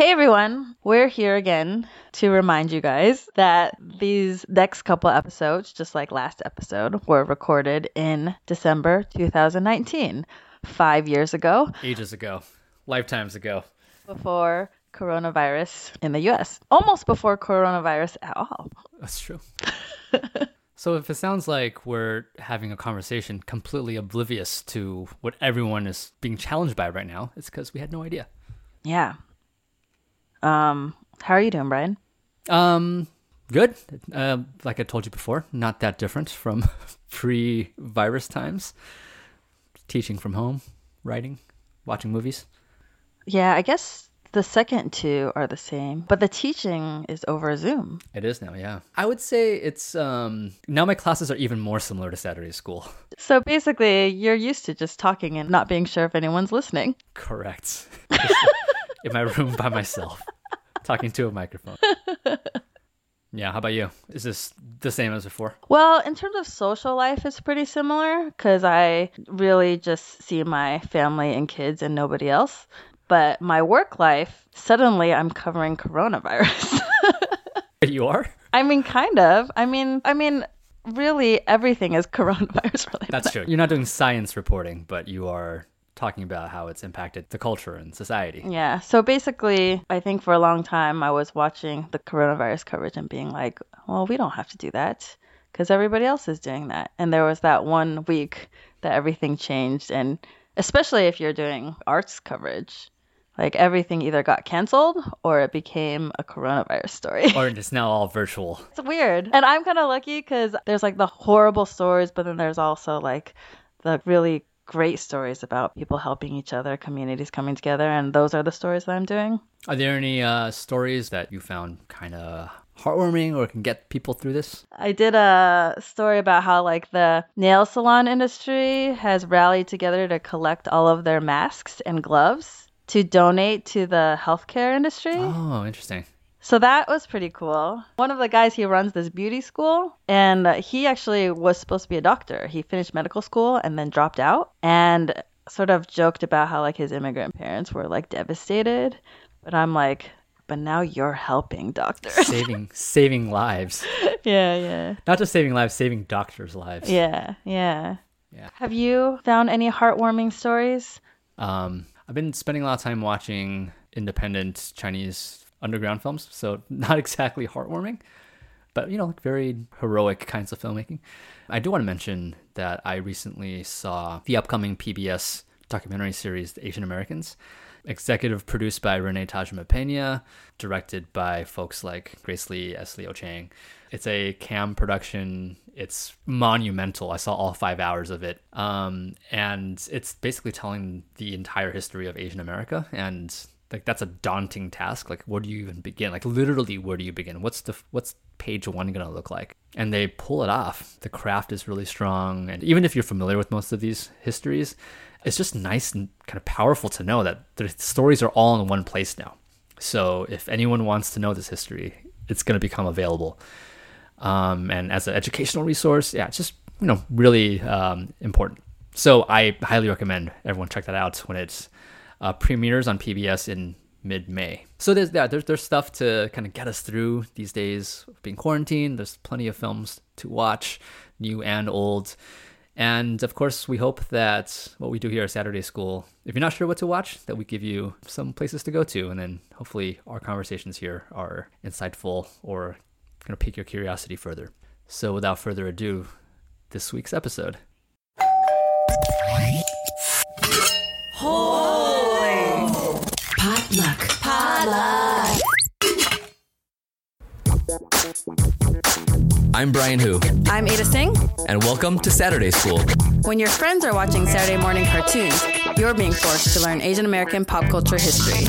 Hey everyone, we're here again to remind you guys that these next couple episodes, just like last episode, were recorded in December 2019, five years ago, Ages ago, lifetimes ago. before coronavirus in the US. Almost before coronavirus at all. That's true. so if it sounds like we're having a conversation completely oblivious to what everyone is being challenged by right now, it's because we had no idea. Yeah. Um, how are you doing, Brian? Um, good. Uh, like I told you before, not that different from pre-virus times. Teaching from home, writing, watching movies. Yeah, I guess the second two are the same, but the teaching is over Zoom. It is now, yeah. I would say it's um now my classes are even more similar to Saturday school. So basically, you're used to just talking and not being sure if anyone's listening. Correct. In my room by myself, talking to a microphone. Yeah, how about you? Is this the same as before? Well, in terms of social life, it's pretty similar because I really just see my family and kids and nobody else. But my work life, suddenly I'm covering coronavirus. You are? I mean, kind of. I mean, I mean, really, everything is coronavirus related. That's true. You're not doing science reporting, but you are talking about how it's impacted the culture and society. Yeah. So basically, I think for a long time I was watching the coronavirus coverage and being like, well, we don't have to do that because everybody else is doing that. And there was that one week that everything changed. And especially if you're doing arts coverage, like everything either got canceled or it became a coronavirus story. Or it's now all virtual. It's weird. And I'm kind of lucky because there's like the horrible stories, but then there's also like the really great stories about people helping each other, communities coming together. And those are the stories that I'm doing. Are there any uh, stories that you found kind of heartwarming or can get people through this? I did a story about how like the nail salon industry has rallied together to collect all of their masks and gloves to donate to the healthcare industry. Oh, interesting. So that was pretty cool. One of the guys he runs this beauty school and uh, he actually was supposed to be a doctor. He finished medical school and then dropped out and sort of joked about how like his immigrant parents were like devastated. But I'm like, but now you're helping doctors. Saving saving lives. yeah, yeah. Not just saving lives, saving doctors' lives. Yeah, yeah. Yeah. Have you found any heartwarming stories? Um, I've been spending a lot of time watching independent Chinese underground films, so not exactly heartwarming, but you know, like very heroic kinds of filmmaking. I do want to mention that I recently saw the upcoming PBS documentary series, The Asian Americans, executive produced by Renee Tajima Pena, directed by folks like Grace Lee, S. Leo Chiang. It's a CAAM production. It's monumental. I saw all five hours of it. Um, and it's basically telling the entire history of Asian America. And like that's a daunting task. Like, where do you even begin? Like, literally, where do you begin? What's the what's page one gonna look like? And they pull it off. The craft is really strong. And even if you're familiar with most of these histories, it's just nice and kind of powerful to know that the stories are all in one place now. So if anyone wants to know this history, it's going to become available. Um, and as an educational resource, yeah, it's just you know really um, important. So I highly recommend everyone check that out when it uh, premieres on PBS in mid-May. So there's yeah, there's there's stuff to kind of get us through these days of being quarantined. There's plenty of films to watch, new and old. And of course, we hope that what we do here at Saturday School, if you're not sure what to watch, that we give you some places to go to. And then hopefully our conversations here are insightful or going to pique your curiosity further. So without further ado, this week's episode. I'm Brian Hu, I'm Ada Tseng. and welcome to Saturday School. When your friends are watching Saturday morning cartoons, you're being forced to learn Asian American pop culture history.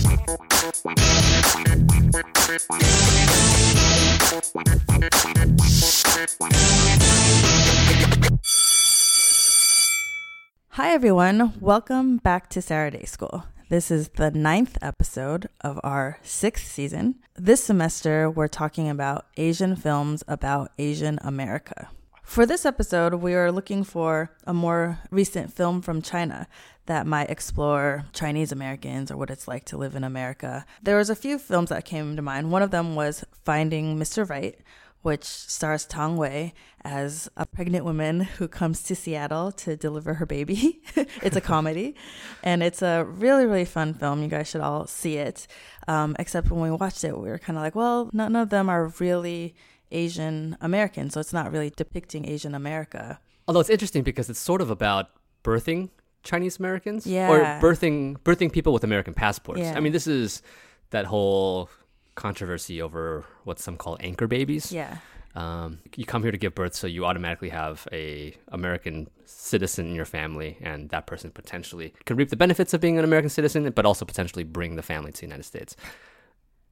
Hi, everyone. Welcome back to Saturday School. This is the ninth episode of our sixth season. This semester, we're talking about Asian films about Asian America. For this episode, we are looking for a more recent film from China that might explore Chinese Americans or what it's like to live in America. There was a few films that came to mind. One of them was Finding Mr. Right, which stars Tang Wei as a pregnant woman who comes to Seattle to deliver her baby. it's a comedy, and it's a really, really fun film. You guys should all see it. Um, except when we watched it, we were kind of like, well, none of them are really Asian American, so it's not really depicting Asian America. Although it's interesting because it's sort of about birthing Chinese Americans Yeah. or birthing birthing people with American passports. Yeah. I mean, this is that whole controversy over what some call anchor babies. Yeah. Um, you come here to give birth, so you automatically have a American citizen in your family, and that person potentially can reap the benefits of being an American citizen, but also potentially bring the family to the United States.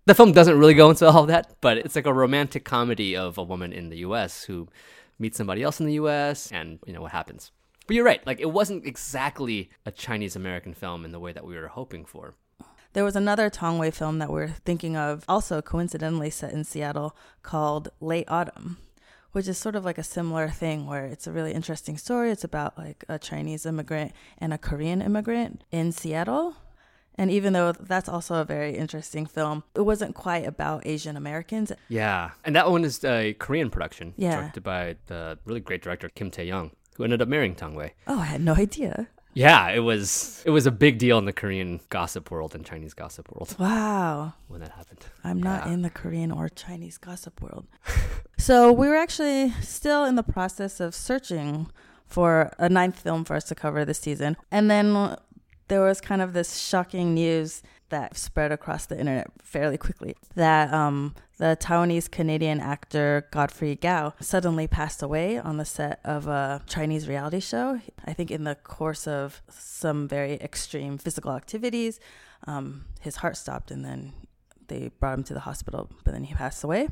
The film doesn't really go into all that, but it's like a romantic comedy of a woman in the U.S. who meets somebody else in the U.S. and you know what happens. But you're right; like it wasn't exactly a Chinese American film in the way that we were hoping for. There was another Tang Wei film that we're thinking of, also coincidentally set in Seattle, called Late Autumn, which is sort of like a similar thing where it's a really interesting story. It's about like a Chinese immigrant and a Korean immigrant in Seattle. And even though that's also a very interesting film, it wasn't quite about Asian Americans. Yeah, and that one is a Korean production, Yeah. directed by the really great director Kim Tae Young, who ended up marrying Tang Wei. Oh, I had no idea. Yeah, it was it was a big deal in the Korean gossip world and Chinese gossip world Wow. when that happened. I'm not Yeah. in the Korean or Chinese gossip world. so we were actually still in the process of searching for a ninth film for us to cover this season. And then there was kind of this shocking news that spread across the internet fairly quickly that um, the Taiwanese Canadian actor Godfrey Gao suddenly passed away on the set of a Chinese reality show. I think in the course of some very extreme physical activities, um, his heart stopped and then they brought him to the hospital, but then he passed away.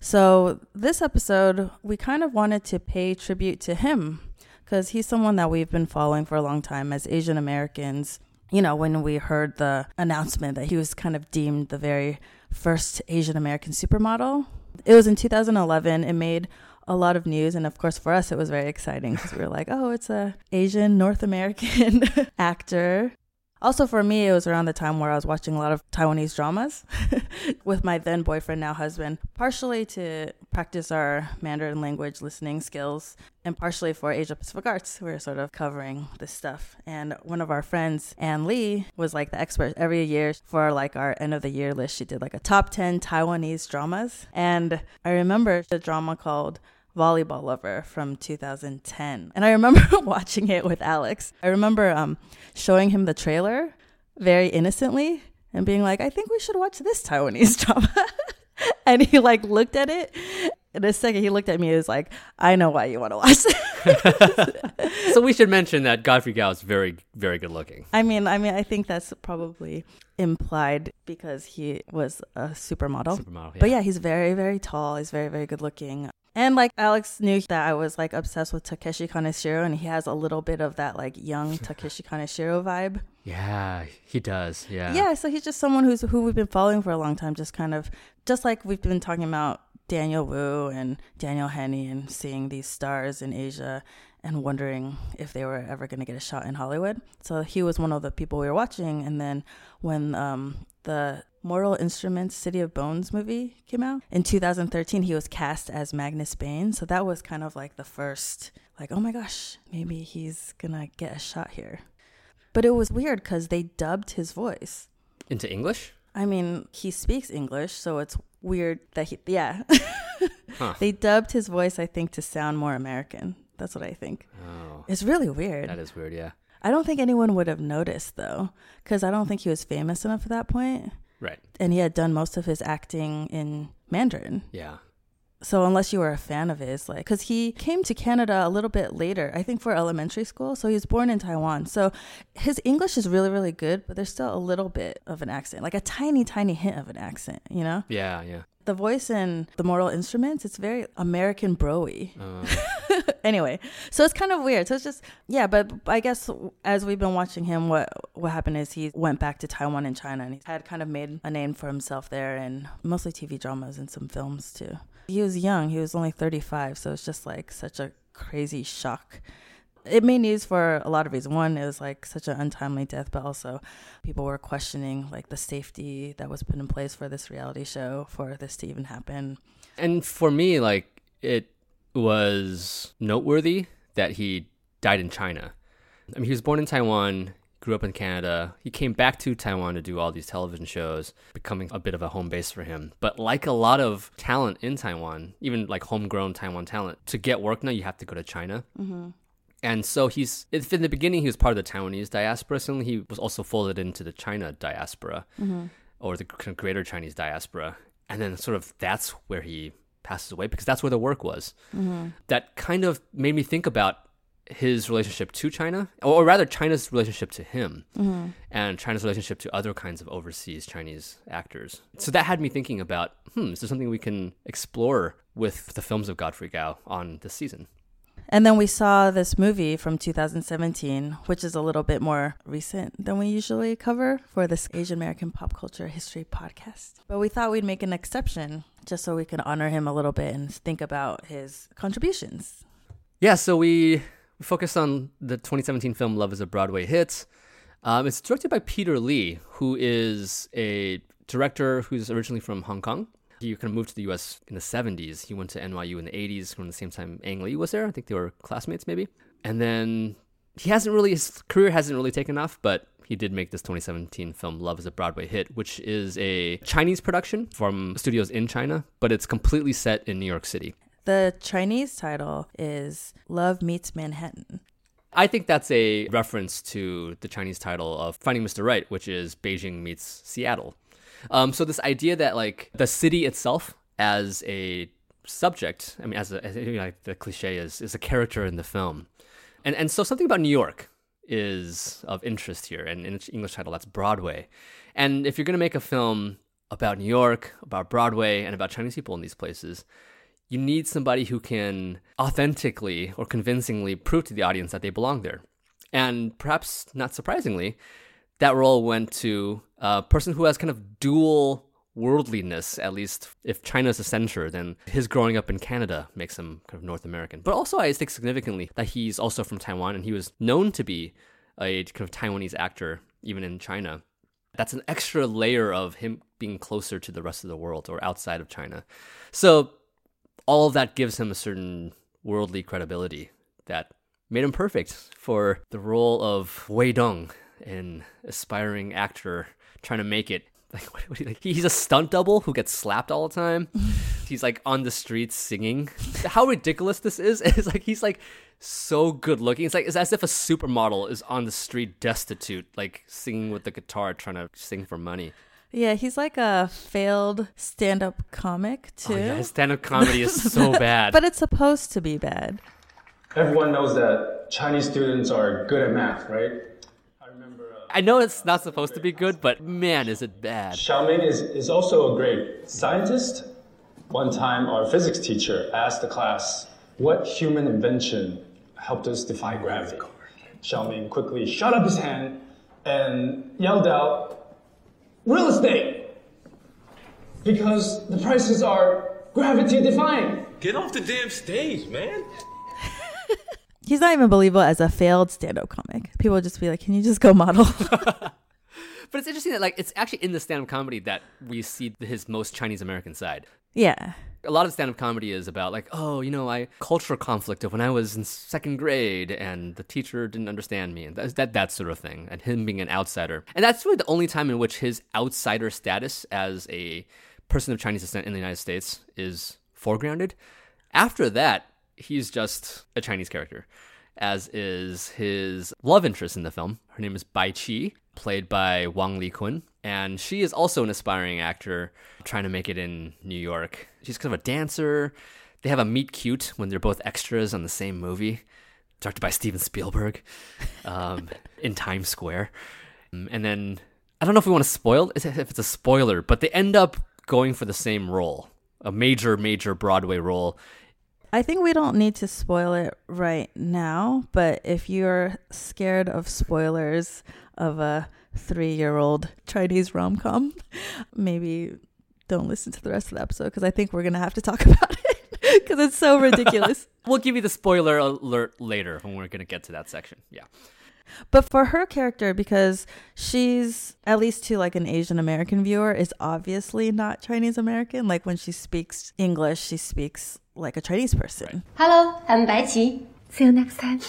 So, this episode, we kind of wanted to pay tribute to him because he's someone that we've been following for a long time as Asian Americans. You know, when we heard the announcement that he was kind of deemed the very first Asian American supermodel, it was in 2011. It made a lot of news, and of course, for us, it was very exciting because we were like, "Oh, it's a Asian North American actor." Also, for me, it was around the time where I was watching a lot of Taiwanese dramas with my then boyfriend, now husband, partially to practice our Mandarin language listening skills, and partially for Asia Pacific Arts. We were sort of covering this stuff. And one of our friends, Ann Lee, was like the expert every year for like our end of the year list. She did like a top 10 Taiwanese dramas. And I remember the drama called volleyball lover from 2010 and i remember watching it with alex. I remember um, showing him the trailer very innocently and being like i think we should watch this taiwanese drama. And he like looked at it in a second he looked at me and was like i know why you want to watch so we should mention that Godfrey Gao is very very good looking. i mean i mean i think that's probably implied because he was a supermodel Supermodel. But yeah, he's very, very tall. He's very, very good looking. And like Alex knew that I was like obsessed with Takeshi Kaneshiro, and he has a little bit of that like young Takeshi Kaneshiro vibe. Yeah, he does. Yeah. Yeah, so he's just someone who's who we've been following for a long time. Just kind of just like we've been talking about Daniel Wu and Daniel Henney and seeing these stars in Asia and wondering if they were ever going to get a shot in Hollywood. So he was one of the people we were watching. And then when um, the Mortal Instruments City of Bones movie came out in 2013, he was cast as Magnus Bane. So that was kind of like the first, like, oh my gosh, maybe he's going to get a shot here. But it was weird because they dubbed his voice. Into English? I mean, he speaks English, so it's weird that he, yeah. Huh. They dubbed his voice, I think, to sound more American. That's what I think. Oh, It's really weird. that is weird. Yeah. I don't think anyone would have noticed, though, because I don't think he was famous enough at that point, Right. And he had done most of his acting in Mandarin. Yeah. So unless you were a fan of his, like, because he came to Canada a little bit later, I think for elementary school. So he was born in Taiwan. So his English is really, really good, but there's still a little bit of an accent, like a tiny, tiny hint of an accent, you know? Yeah. Yeah. The voice in the Mortal Instruments, it's very American broy. Uh, anyway, so it's kind of weird. So it's just yeah, but I guess as we've been watching him, what what happened is he went back to Taiwan and China, and he had kind of made a name for himself there, and mostly TV dramas and some films too. He was young; he was only thirty five, so it's just like such a crazy shock. It made news for a lot of reasons. One it was like such an untimely death, but also people were questioning like the safety that was put in place for this reality show for this to even happen. And for me, like it was noteworthy that he died in China. I mean, he was born in Taiwan, grew up in Canada. He came back to Taiwan to do all these television shows, becoming a bit of a home base for him. But like a lot of talent in Taiwan, even like homegrown Taiwan talent, to get work now, you have to go to China. Mm-hmm. And so he's, if in the beginning he was part of the Taiwanese diaspora, suddenly he was also folded into the China diaspora mm-hmm. or the greater Chinese diaspora. And then sort of that's where he passes away because that's where the work was. Mm-hmm. That kind of made me think about his relationship to China, or, rather China's relationship to him, and China's relationship to other kinds of overseas Chinese actors. So that had me thinking about, hmm, is there something we can explore with the films of Godfrey Gao on this season? And then we saw this movie from 2017, which is a little bit more recent than we usually cover for this Asian American pop culture history podcast. But we thought we'd make an exception just so we can honor him a little bit and think about his contributions. Yeah, so we, focused on the 2017 film Love is a Broadway Hit. Um, it's directed by Peter Lee, who is a director who's originally from Hong Kong. He kind of moved to the US in the 70s. He went to NYU in the 80s around the same time Ang Lee was there. I think they were classmates, maybe. And then he hasn't really, his career hasn't really taken off, but he did make this 2017 film Love is a Broadway Hit, which is a Chinese production from studios in China, but it's completely set in New York City. The Chinese title is Love Meets Manhattan. I think that's a reference to the Chinese title of Finding Mr. Right, which is Beijing meets Seattle. Um, so this idea that like the city itself as a subject, I mean, as a as, you know, like the cliche is is a character in the film, and and so something about New York is of interest here, and in its English title that's Broadway, and if you're gonna make a film about New York, about Broadway, and about Chinese people in these places, you need somebody who can authentically or convincingly prove to the audience that they belong there. And perhaps not surprisingly, that role went to a person who has kind of dual worldliness, at least if China's a center, then his growing up in Canada makes him kind of North American. But also, I think significantly that he's also from Taiwan and he was known to be a kind of Taiwanese actor, even in China. That's an extra layer of him being closer to the rest of the world or outside of China. So, all of that gives him a certain worldly credibility that made him perfect for the role of Wei Dong, an aspiring actor trying to make it. Like, what, what, like he's a stunt double who gets slapped all the time. he's like on the streets singing. How ridiculous this is! It's like he's like so good looking. It's like it's as if a supermodel is on the street destitute, like singing with the guitar, trying to sing for money. Yeah, he's like a failed stand up comic, too. Oh, yeah, his stand-up comedy is so bad. But it's supposed to be bad. Everyone knows that Chinese students are good at math, right? I remember uh, I know it's not supposed to be good, but man, is it bad. Xiaoming is, is also a great scientist. One time, our physics teacher asked the class, What human invention helped us defy gravity? Xiaoming quickly shot up his hand and yelled out, Real estate! Because the prices are gravity defying. Get off the damn stage, man. He's not even believable as a failed stand up comic. People would just be like, Can you just go model? But it's interesting that like it's actually in the stand-up comedy that we see his most Chinese American side. yeah. A lot of stand-up comedy is about like, oh, you know, I cultural conflict of when I was in second grade and the teacher didn't understand me and that that, that sort of thing, and him being an outsider. And that's really the only time in which his outsider status as a person of Chinese descent in the United States is foregrounded. After that, he's just a Chinese character, as is his love interest in the film. Her name is Bai Qi, played by Wang Li Kun. And she is also an aspiring actor trying to make it in New York. She's kind of a dancer. They have a meet cute when they're both extras on the same movie, directed by Steven Spielberg, um, in Times Square. Um, And then I don't know if we want to spoil if it's a spoiler, but they end up going for the same role, a major, major Broadway role. I think we don't need to spoil it right now, but if you're scared of spoilers of a three year old Chinese rom com, maybe don't listen to the rest of the episode because I think we're going to have to talk about it. because it's so ridiculous. We'll give you the spoiler alert later when we're going to get to that section. Yeah. But for her character, because she's at least to like an Asian American viewer, is obviously not Chinese American. Like when she speaks English, she speaks like a Chinese person. Hello, I'm Bai Qi. See you next time.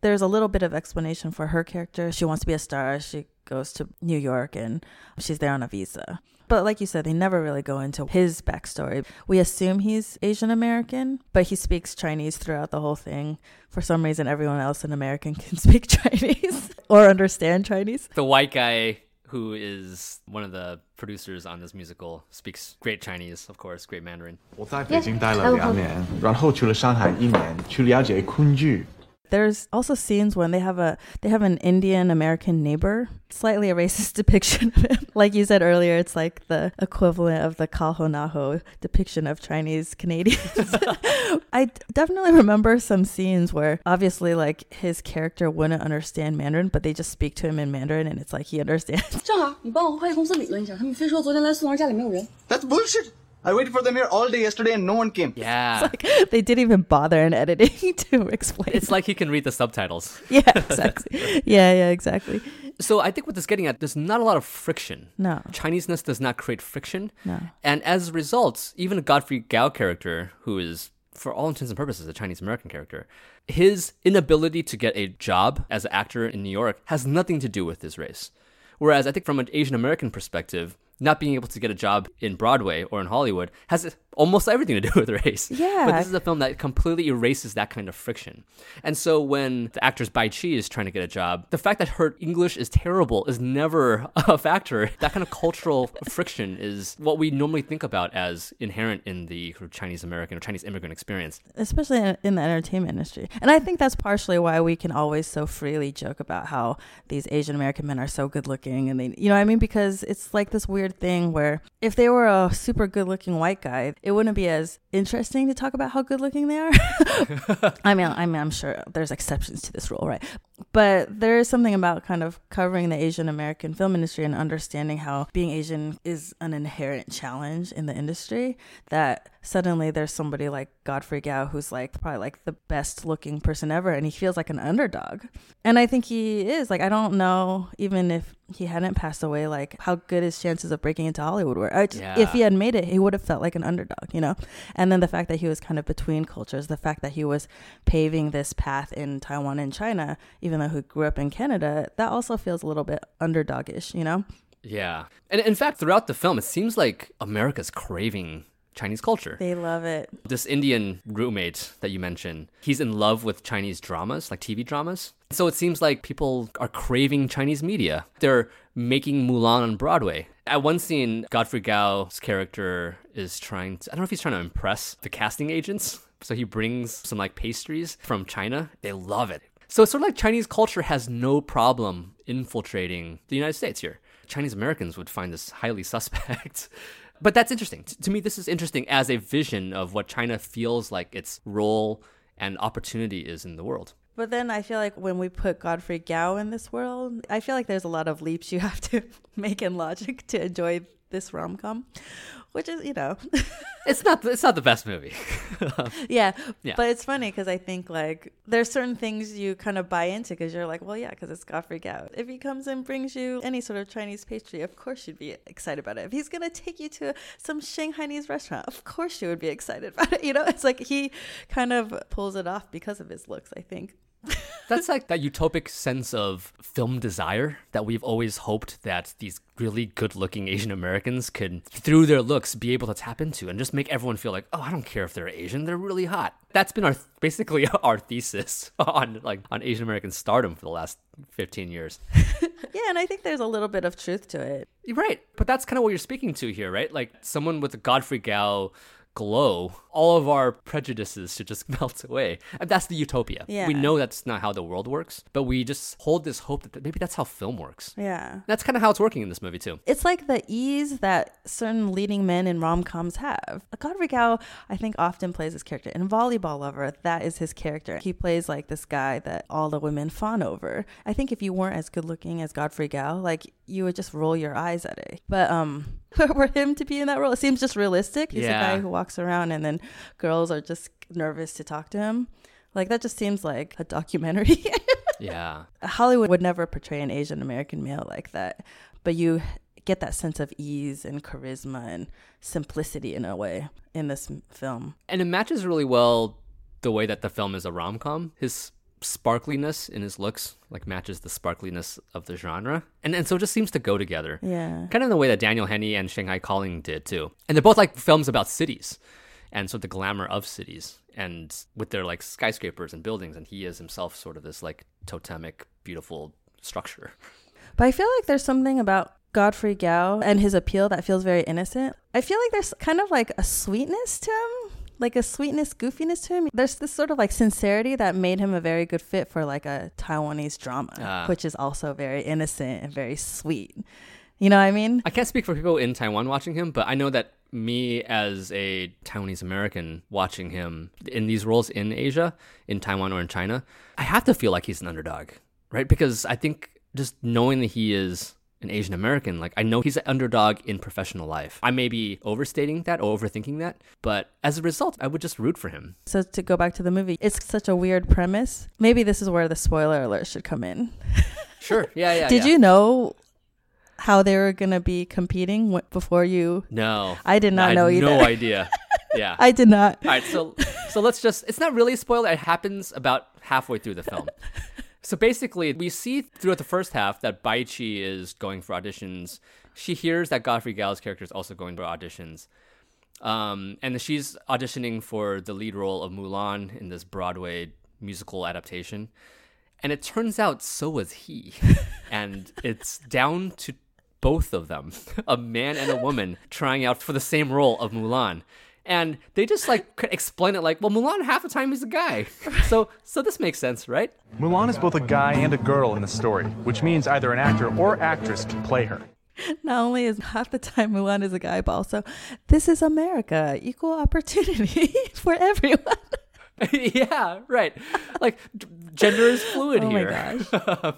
There's a little bit of explanation for her character. She wants to be a star. She goes to New York and she's there on a visa. But like you said, they never really go into his backstory. We assume he's Asian American, but he speaks Chinese throughout the whole thing. For some reason, everyone else in American can speak Chinese or understand Chinese. The white guy who is one of the producers on this musical speaks great Chinese, of course, great Mandarin. 我在北京待了两年，然后去了上海一年，去了解昆剧。 there's also scenes when they have a they have an Indian American neighbor. Slightly a racist depiction of him. Like you said earlier, it's like the equivalent of the Kahonaho depiction of Chinese Canadians. I definitely remember some scenes where obviously like his character wouldn't understand Mandarin, but they just speak to him in Mandarin and it's like he understands. That's bullshit. I waited for them here all day yesterday and no one came. Yeah. they didn't even bother in editing to explain. It's like he can read the subtitles. yeah, exactly. yeah, yeah, exactly. So I think what this is getting at, there's not a lot of friction. No. Chineseness does not create friction. No. And as a result, even a Godfrey Gao character, who is, for all intents and purposes, a Chinese American character, his inability to get a job as an actor in New York has nothing to do with his race. Whereas I think from an Asian American perspective, not being able to get a job in Broadway or in Hollywood has almost everything to do with race. Yeah. But this is a film that completely erases that kind of friction. And so when the actress Bai Qi is trying to get a job, the fact that her English is terrible is never a factor. That kind of cultural friction is what we normally think about as inherent in the Chinese American or Chinese immigrant experience. especially in, in the entertainment industry. And I think that's partially why we can always so freely joke about how these Asian American men are so good looking and they you know what I mean because it's like this weird thing where if they were a super good looking white guy, it wouldn't be as interesting to talk about how good looking they are. I mean, I mean, I'm sure there's exceptions to this rule, right? But there is something about kind of covering the Asian American film industry and understanding how being Asian is an inherent challenge in the industry that suddenly there's somebody like Godfrey Gao who's like probably like the best looking person ever and he feels like an underdog. And I think he is. Like I don't know even if he hadn't passed away like how good his chances of breaking into Hollywood were. I just- If he had made it, he would have felt like an underdog, you know? And then the fact that he was kind of between cultures, the fact that he was paving this path in Taiwan and China, even though he grew up in Canada, that also feels a little bit underdogish, you know? Yeah. And in fact, throughout the film, it seems like America's craving Chinese culture. They love it. this Indian roommate that you mentioned, he's in love with Chinese dramas, like TV dramas. So it seems like people are craving Chinese media. They're making Mulan on Broadway. At one scene, Godfrey Gao's character is trying to, I don't know if he's trying to impress the casting agents. So he brings some like pastries from China. They love it. So it's sort of like Chinese culture has no problem infiltrating the United States here. Chinese Americans would find this highly suspect. But that's interesting. T- to me, this is interesting as a vision of what China feels like its role and opportunity is in the world. But then I feel like when we put Godfrey Gao in this world, I feel like there's a lot of leaps you have to make in logic to enjoy this rom com, which is, you know, It's not. It's not the best movie. yeah. Yeah. But it's funny because I think like there's certain things you kind of buy into because you're like, well, yeah, because it's freak out If he comes and brings you any sort of Chinese pastry, of course you'd be excited about it. If he's gonna take you to some Shanghainese restaurant, of course you would be excited about it. You know, it's like he kind of pulls it off because of his looks. I think. That's like that utopic sense of film desire that we've always hoped that these really good-looking Asian Americans could, through their looks, be able to tap into and just make everyone feel like, oh, I don't care if they're Asian, they're really hot. That's been our basically our thesis on like on Asian American stardom for the last 15 years. Yeah, and I think there's a little bit of truth to it. Right. But that's kind of what you're speaking to here, right? Like someone with a Godfrey Gao glow, all of our prejudices should just melt away. And that's the utopia. Yeah. We know that's not how the world works, but we just hold this hope that maybe that's how film works. Yeah. That's kind of how it's working in this movie too. It's like the ease that certain leading men in rom coms have. Godfrey Gao, I think, often plays this character. In Volleyball Lover, that is his character. He plays like this guy that all the women fawn over. I think if you weren't as good looking as Godfrey Gao, like you would just roll your eyes at it. But um for him to be in that role. It seems just realistic. He's Yeah. a guy who walks around and then girls are just nervous to talk to him. Like that just seems like a documentary. Yeah. Hollywood would never portray an Asian American male like that, but you get that sense of ease and charisma and simplicity in a way in this film. And it matches really well the way that the film is a rom com. His sparkliness in his looks like matches the sparkliness of the genre. And and so it just seems to go together. Yeah. Kind of in the way that Daniel Henney and Shanghai Calling did too. And they're both like films about cities and sort of the glamour of cities and with their like skyscrapers and buildings and he is himself sort of this like totemic beautiful structure. But I feel like there's something about Godfrey Gao and his appeal that feels very innocent. I feel like there's kind of like a sweetness to him, like a sweetness, goofiness to him. There's this sort of like sincerity that made him a very good fit for like a Taiwanese drama, Ah. which is also very innocent and very sweet. You know what I mean? I can't speak for people in Taiwan watching him, but I know that me as a Taiwanese American watching him in these roles in Asia, in Taiwan or in China, I have to feel like he's an underdog, right? Because I think just knowing that he is an Asian American, like I know he's an underdog in professional life. I may be overstating that or overthinking that, but as a result, I would just root for him. So to go back to the movie, it's such a weird premise. Maybe this is where the spoiler alert should come in. Sure. Yeah, yeah. Did yeah. you know how they were going to be competing before you? No. I did not I had know either. No idea. Yeah. I did not. All right, so so let's just it's not really a spoiler. It happens about halfway through the film. So basically, we see throughout the first half that Bai Qi is going for auditions. She hears that Godfrey Gao's character is also going for auditions. Um, and she's auditioning for the lead role of Mulan in this Broadway musical adaptation. And it turns out so was he. and it's down to both of them, a man and a woman, trying out for the same role of Mulan. And they just like could explain it like, well, Mulan half the time is a guy. So so this makes sense, right? Mulan is both a guy and a girl in the story, which means either an actor or actress can play her. Not only is half the time Mulan is a guy, but also this is America, equal opportunity for everyone. yeah, right. Like gender is fluid Oh my here.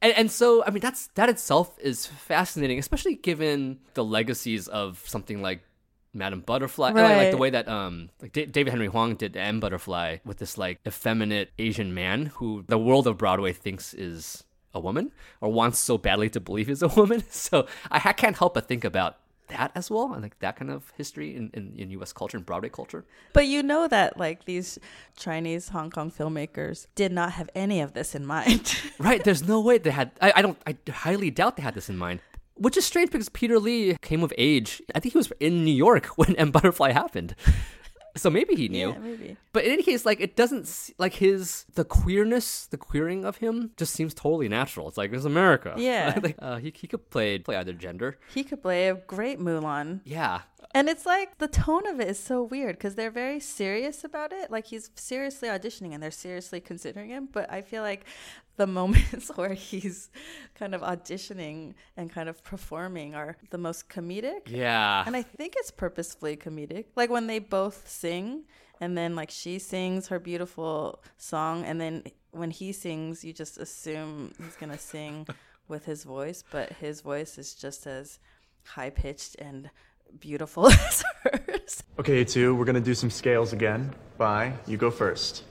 and, and so I mean that's that itself is fascinating, especially given the legacies of something like Madame Butterfly, like, like the way that um like Da- David Henry Hwang did M Butterfly with this like effeminate Asian man who the world of Broadway thinks is a woman or wants so badly to believe is a woman. So I ha- can't help but think about that as well, and like that kind of history in, in, in U.S. culture and Broadway culture. But you know that like these Chinese Hong Kong filmmakers did not have any of this in mind. Right. There's no way they had. I, I don't. I highly doubt they had this in mind. Which is strange because Peter Lee came of age. I think he was in New York when M Butterfly happened. So maybe he knew. Yeah, maybe. But in any case, like it doesn't like his the queerness, the queering of him just seems totally natural. It's like it's America. Yeah. like uh, he he could play play either gender. he could play a great Mulan. Yeah. And it's like the tone of it is so weird because they're very serious about it. Like he's seriously auditioning and they're seriously considering him. But I feel like the moments where he's kind of auditioning and kind of performing are the most comedic. Yeah. And I think it's purposefully comedic. Like when they both sing and then like she sings her beautiful song and then when he sings you just assume he's going to sing with his voice, but his voice is just as high pitched and beautiful as hers. Okay, two, we're gonna do some scales again. Bai, you go first.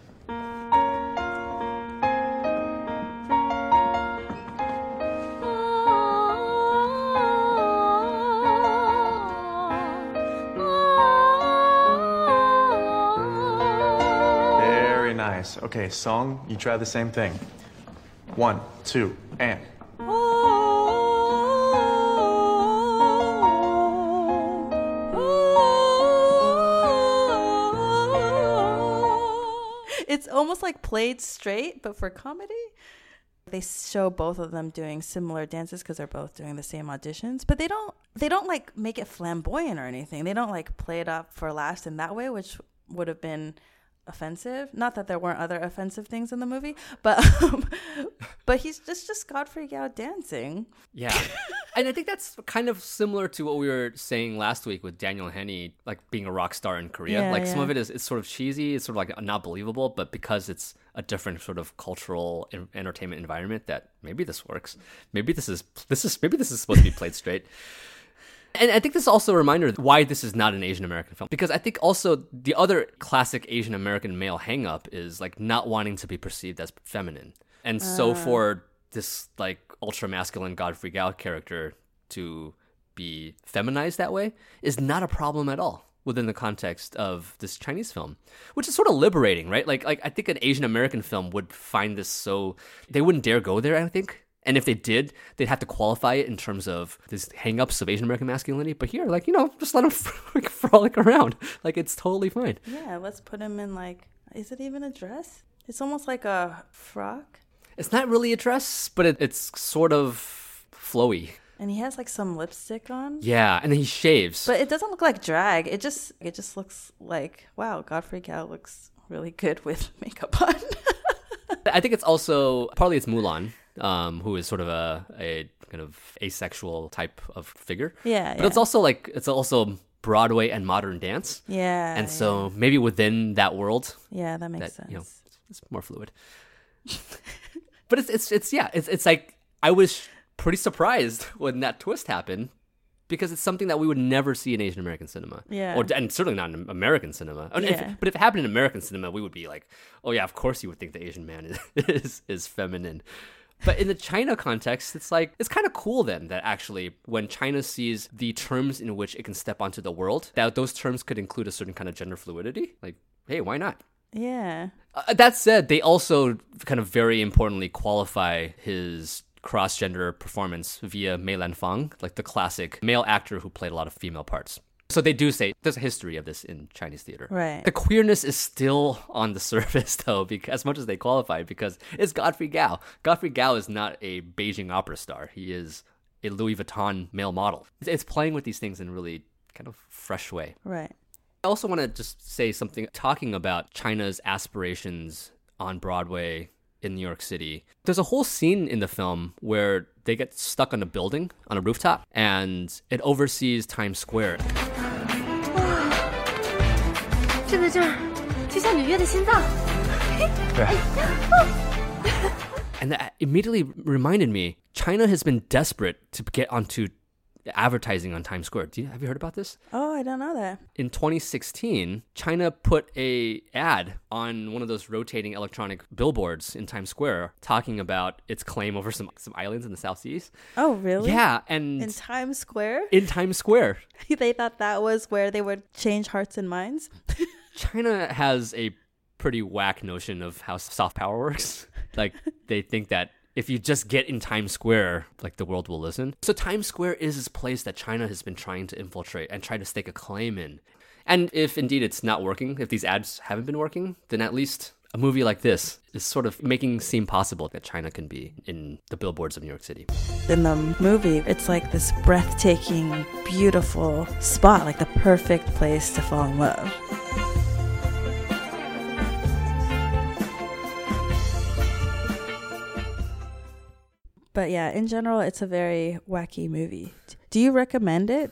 Nice. Okay, song, you try the same thing. One, two, and. It's almost like played straight, but for comedy. They show both of them doing similar dances because they're both doing the same auditions, but they don't they don't like make it flamboyant or anything. They don't like play it up for last in that way, which would have been offensive. Not that there weren't other offensive things in the movie, but um, but he's just just Godfrey Gao dancing. Yeah. and I think that's kind of similar to what we were saying last week with Daniel Henney, like being a rock star in Korea. Yeah, like some of it is it's sort of cheesy, it's sort of like not believable, but because it's a different sort of cultural en- entertainment environment that maybe this works. Maybe this is this is maybe this is supposed to be played straight. And I think this is also a reminder why this is not an Asian American film. Because I think also the other classic Asian American male hangup is like not wanting to be perceived as feminine. And so Ah. for this like ultra masculine Godfrey Gao character to be feminized that way is not a problem at all within the context of this Chinese film, which is sort of liberating, right? Like, like I think an Asian American film would find this so they wouldn't dare go there. I think, and if they did, they'd have to qualify it in terms of these hangups of Asian American masculinity. But here, like you know, just let them frolic around, like it's totally fine. Yeah, let's put him in like, is it even a dress? It's almost like a frock. It's not really a dress, but it, it's sort of flowy. And he has like some lipstick on. Yeah, and then he shaves. But it doesn't look like drag. It just it just looks like wow, Godfrey Gao looks really good with makeup on. I think it's also partly it's Mulan, um, who is sort of a, a kind of asexual type of figure. Yeah, but it's also like it's also Broadway and modern dance. Yeah, and so maybe within that world, Yeah, that makes You know, sense. it's more fluid. but it's it's it's yeah, it's it's like I was pretty surprised when that twist happened because it's something that we would never see in Asian American cinema. Yeah. Or and certainly not in American cinema. And if- Yeah. but if it happened in American cinema, we would be like, "Oh yeah, of course you would think the Asian man is is, is feminine." But in the China context, it's like it's kind of cool then that actually when China sees the terms in which it can step onto the world, that those terms could include a certain kind of gender fluidity. Like, hey, why not? Yeah. Uh, that said, they also kind of very importantly qualify his cross gender performance via Mei Lan Fang, like the classic male actor who played a lot of female parts. So they do say there's a history of this in Chinese theater. Right. The queerness is still on the surface though, because as much as they qualify, because it's Godfrey Gao. Godfrey Gao is not a Beijing opera star. He is a Louis Vuitton male model. It's- It's playing with these things in a really kind of fresh way. Right. I also want to just say something talking about China's aspirations on Broadway in New York City. There's a whole scene in the film where they get stuck on a building on a rooftop and it oversees Times Square. 站在这儿，就像纽约的心脏。 And that immediately reminded me China has been desperate to get onto advertising on Times Square. Do you, have you heard about this? Oh, I don't know that. in 2016, China put a ad on one of those rotating electronic billboards in Times Square talking about its claim over some some islands in the South Seas. Oh, really? Yeah, and In Times Square? in Times Square, they thought that was where they would change hearts and minds. China has a pretty whack notion of how soft power works. Like they think that if you just get in Times Square, like the world will listen. So Times Square is this place that China has been trying to infiltrate and try to stake a claim in. And if indeed it's not working, if these ads haven't been working, then at least a movie like this is sort of making seem possible that China can be in the billboards of New York City. In the movie, it's like this breathtaking, beautiful spot, like the perfect place to fall in love. But yeah, in general, it's a very wacky movie. Do you recommend it?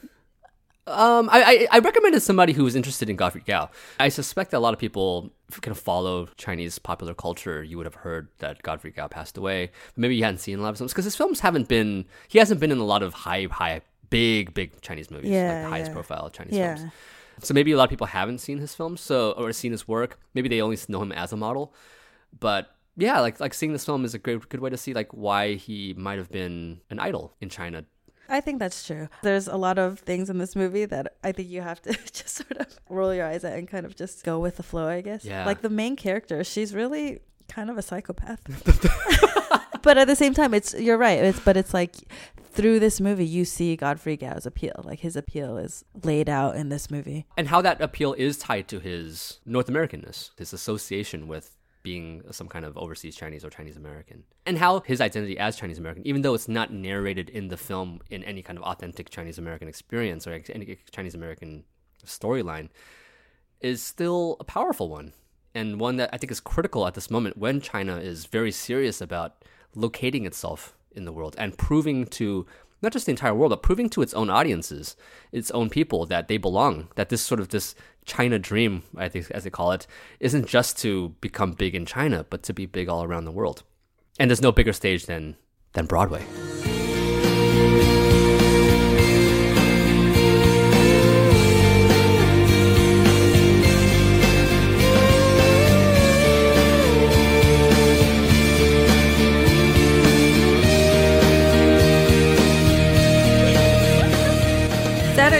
Um, I, I I recommend it to somebody who is interested in Godfrey Gao. I suspect that a lot of people kind of follow Chinese popular culture. You would have heard that Godfrey Gao passed away. Maybe you hadn't seen a lot of films because his films haven't been. He hasn't been in a lot of high, high, big, big Chinese movies, like Yeah, the highest yeah. profile Chinese Yeah. films. So maybe a lot of people haven't seen his films, so or seen his work. Maybe they only know him as a model. But yeah, like like seeing this film is a good good way to see like why he might have been an idol in China I think that's true. There's a lot of things in this movie that I think you have to just sort of roll your eyes at and kind of just go with the flow, I guess. Yeah. Like the main character, she's really kind of a psychopath. but at the same time, it's you're right. It's but it's like through this movie you see Godfrey Gao's appeal. Like his appeal is laid out in this movie. and how that appeal is tied to his North Americanness, his association with being some kind of overseas Chinese or Chinese American, and how his identity as Chinese American, even though it's not narrated in the film in any kind of authentic Chinese American experience or any Chinese American storyline, is still a powerful one. And one that I think is critical at this moment when China is very serious about locating itself in the world and proving to not just the entire world, but proving to its own audiences, its own people that they belong, that this sort of this China dream, I think as they call it, isn't just to become big in China, but to be big all around the world. And there's no bigger stage than than Broadway.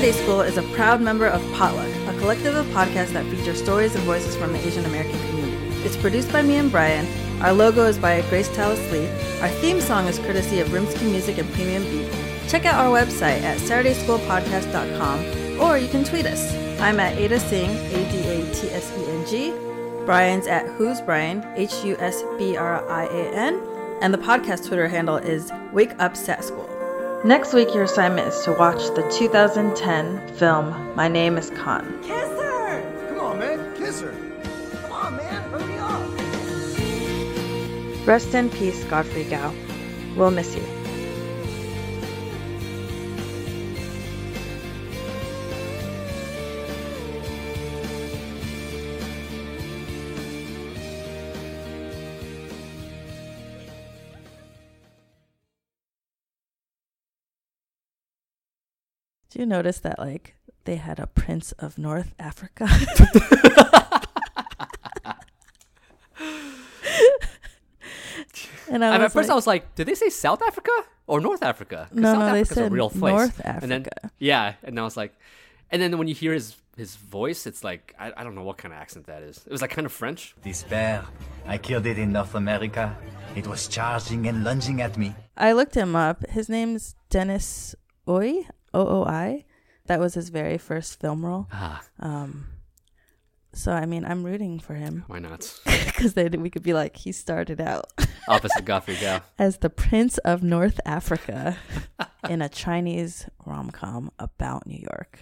Saturday School is a proud member of Potluck, a collective of podcasts that feature stories and voices from the Asian American community. It's produced by me and Brian. Our logo is by Grace Tallis Lee. Our theme song is courtesy of Rimsky Music and Premium Beat. Check out our website at SaturdaySchoolPodcast.com or you can tweet us. I'm at Ada Tseng, A D A T S E N G. Brian's at Who's Brian, H U S B R I A N. And the podcast Twitter handle is Wake Up Sat School. Next week, your assignment is to watch the 2010 film My Name is Khan. Kiss her! Come on, man, kiss her. Come on, man, hurry up. Rest in peace, Godfrey Gao. We'll miss you. Do you notice that like they had a prince of North Africa? and I I was at first I was like, did they say South Africa or North Africa? 'Cause No, South no, they said a real place. North And then, Africa. yeah, and I was like, and then when you hear his his voice, it's like I, I don't know what kind of accent that is. It was like kind of French. This bear, I killed it in North America. It was charging and lunging at me. I looked him up. His name's Dennis Ooi, O O I. That was his very first film role. Ah. Um, so I mean, I'm rooting for him. Why not? Because then we could be like, he started out Opposite Godfrey Gao. as the Prince of North Africa in a Chinese rom com about New York.